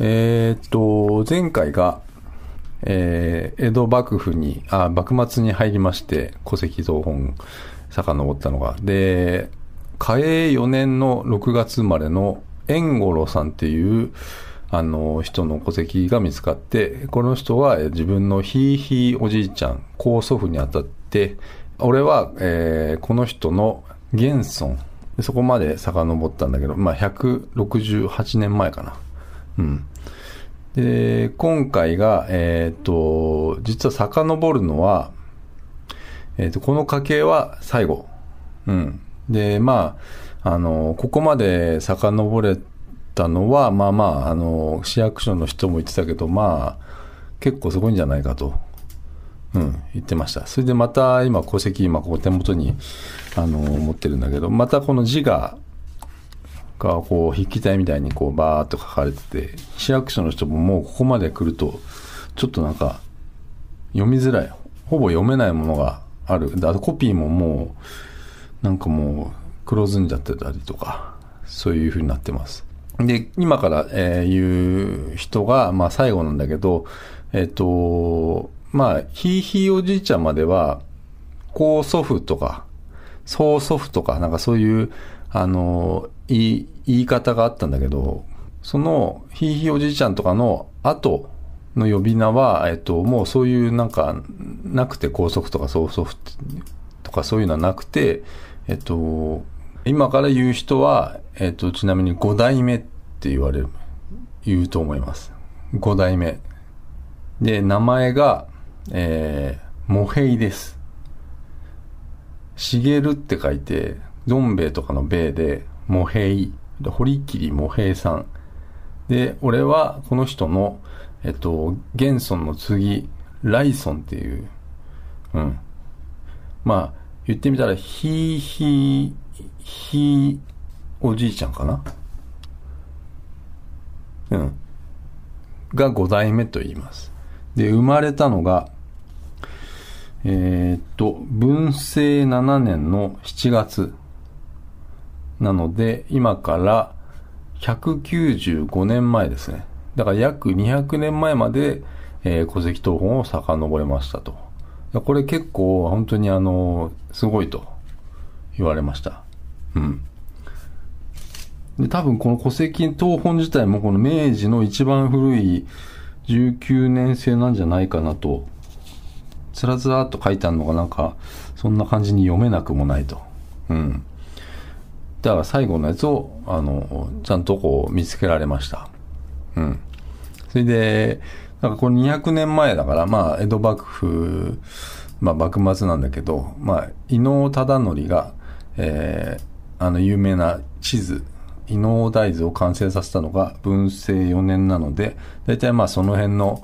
えーっと、前回が、えー江戸幕府に、あ、幕末に入りまして、戸籍謄本遡ったのが。で、嘉永4年の6月生まれの円五郎さんっていう、あの、人の戸籍が見つかって、この人は自分のひいひいおじいちゃん、高祖父にあたって、俺は、えーこの人の現孫、そこまで遡ったんだけど、まあ、168年前かな。うん。で、今回が、えっ、と、実は遡るのは、えっ、と、この家系は最後。うん。で、まあ、あの、ここまで遡れたのは、まあまあ、あの、市役所の人も言ってたけど、まあ、結構すごいんじゃないかと。うん、言ってました。それでまた今、戸籍、今、ここ手元に、あの、持ってるんだけど、またこの字が、が、こう、筆記体みたいに、こう、バーっと書かれてて、市役所の人ももうここまで来ると、ちょっとなんか、読みづらい。ほぼ読めないものがある。であとコピーももう、なんかもう、黒ずんじゃってたりとか、そういう風になってます。で、今から、えー言う人が、まあ最後なんだけど、えっ、と、まあ、ひいひいおじいちゃんまでは、高祖父とか、曽祖父とか、なんかそういう、あの、言い、言い方があったんだけど、その、ひいひいおじいちゃんとかの後の呼び名は、えっと、もうそういうなんか、なくて、高祖父とか曽祖父とかそういうのはなくて、えっと、今から言う人は、えっと、ちなみに五代目って言われる、言うと思います。五代目。で、名前が、えー、モヘイです。しげるって書いて、どん兵衛とかの兵衛で、モヘイ。堀切モヘイさん。で、俺はこの人の、えっと、元孫の次、ライソンっていう、うん。まあ、言ってみたら、ひいひい、ひい、おじいちゃんかな？うん。が五代目と言います。で、生まれたのが、えーっと、文政7年の7月。なので、今から195年前ですね。だから約200年前まで、えー戸籍謄本を遡れましたと。これ結構本当にあの、すごいと言われました。うん。で、多分この戸籍謄本自体もこの明治の一番古い19年生なんじゃないかなと、つらつらっと書いてあるのがなんか、そんな感じに読めなくもないと。うん。だから最後のやつを、あの、ちゃんとこう見つけられました。うん。それで、なんかこれ200年前だから、まあ、江戸幕府、まあ、幕末なんだけど、まあ、伊能忠則が、えー、あの、有名な地図、伊能大図を完成させたのが文政4年なので、大体まあその辺の、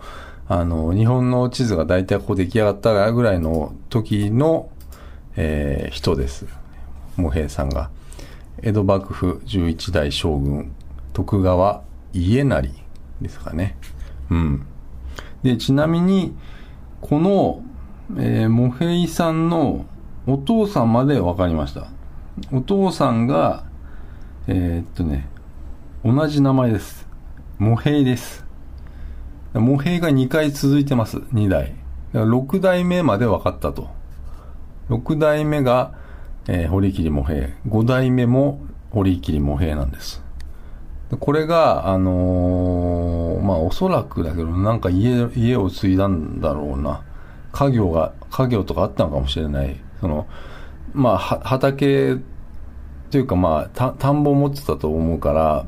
あの、日本の地図が大体こう出来上がったぐらいの時の、えー人です。茂平さんが。江戸幕府11代将軍、徳川家成ですかね。うん。で、ちなみに、この、えー、茂平さんのお父さんまで分かりました。お父さんが、えーっとね、同じ名前です。茂平です。茂平が2回続いてます。2代。だから6代目まで分かったと。6代目が、えー堀切茂平。5代目も堀切茂平なんです。これが、あのーまあおそらくだけど、なんか家、家を継いだんだろうな。家業が、家業とかあったのかもしれない。その、まあ、は畑というかまあ、た田んぼを持ってたと思うから、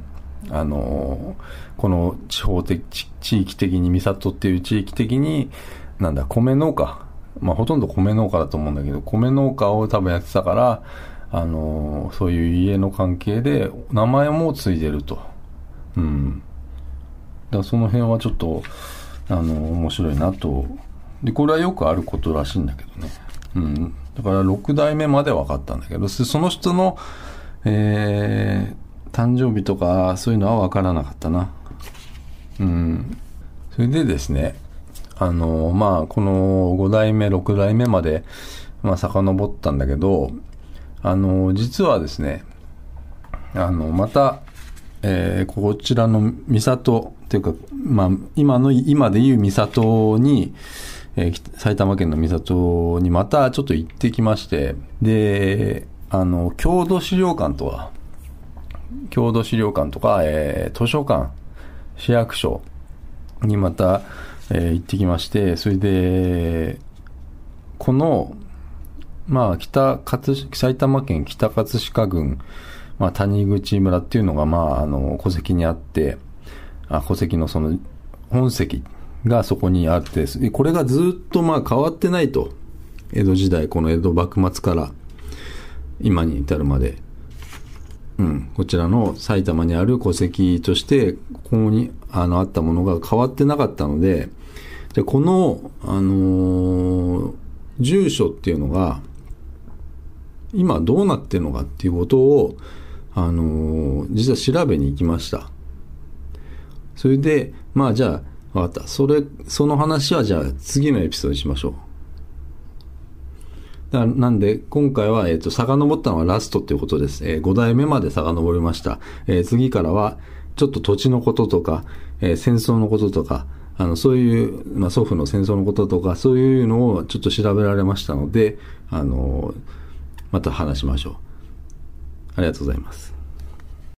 あのーこの地方的、地地域的に、三郷っていう地域的に、なんだ、米農家。まあ、ほとんど米農家だと思うんだけど、米農家を多分やってたから、あのーそういう家の関係で、名前も継いでると。うん。だその辺はちょっと、あのー面白いなと。で、これはよくあることらしいんだけどね。うん。だから6代目まで分かったんだけど、そその人の、えー、誕生日とかそういうのは分からなかったな。うん。それでですね、あの、まあ、この5代目、6代目まで、まあ、遡ったんだけど、あの、実はですね、あの、また、えーこちらの三郷というか、まあ、今の、今でいう三郷に、えー埼玉県の三郷にまたちょっと行ってきまして、で、あの、郷土資料館とは、郷土資料館とか、えー図書館、市役所にまた、えー行ってきまして、それで、この、まあ、北葛、埼玉県北葛飾郡、まあ、谷口村っていうのが、まあ、あの、戸籍にあって、あ戸籍のその、本籍がそこにあってで、これがずっとまあ変わってないと。江戸時代、この江戸幕末から今に至るまで。うん、こちらの埼玉にある戸籍として、ここにあのあったものが変わってなかったので、じゃあこの、あのー住所っていうのが、今どうなってるのかっていうことを、あのー実は調べに行きました。それで、まあじゃあ、わかった。それ、その話はじゃあ次のエピソードにしましょう。だなんで、今回は、えっ、と、遡ったのはラストっていうことです。え5代目まで遡りました。えー次からは、ちょっと土地のこととか、えー戦争のこととか、あの、そういう、まあ、祖父の戦争のこととか、そういうのをちょっと調べられましたので、あの、また話しましょう。ありがとうございます。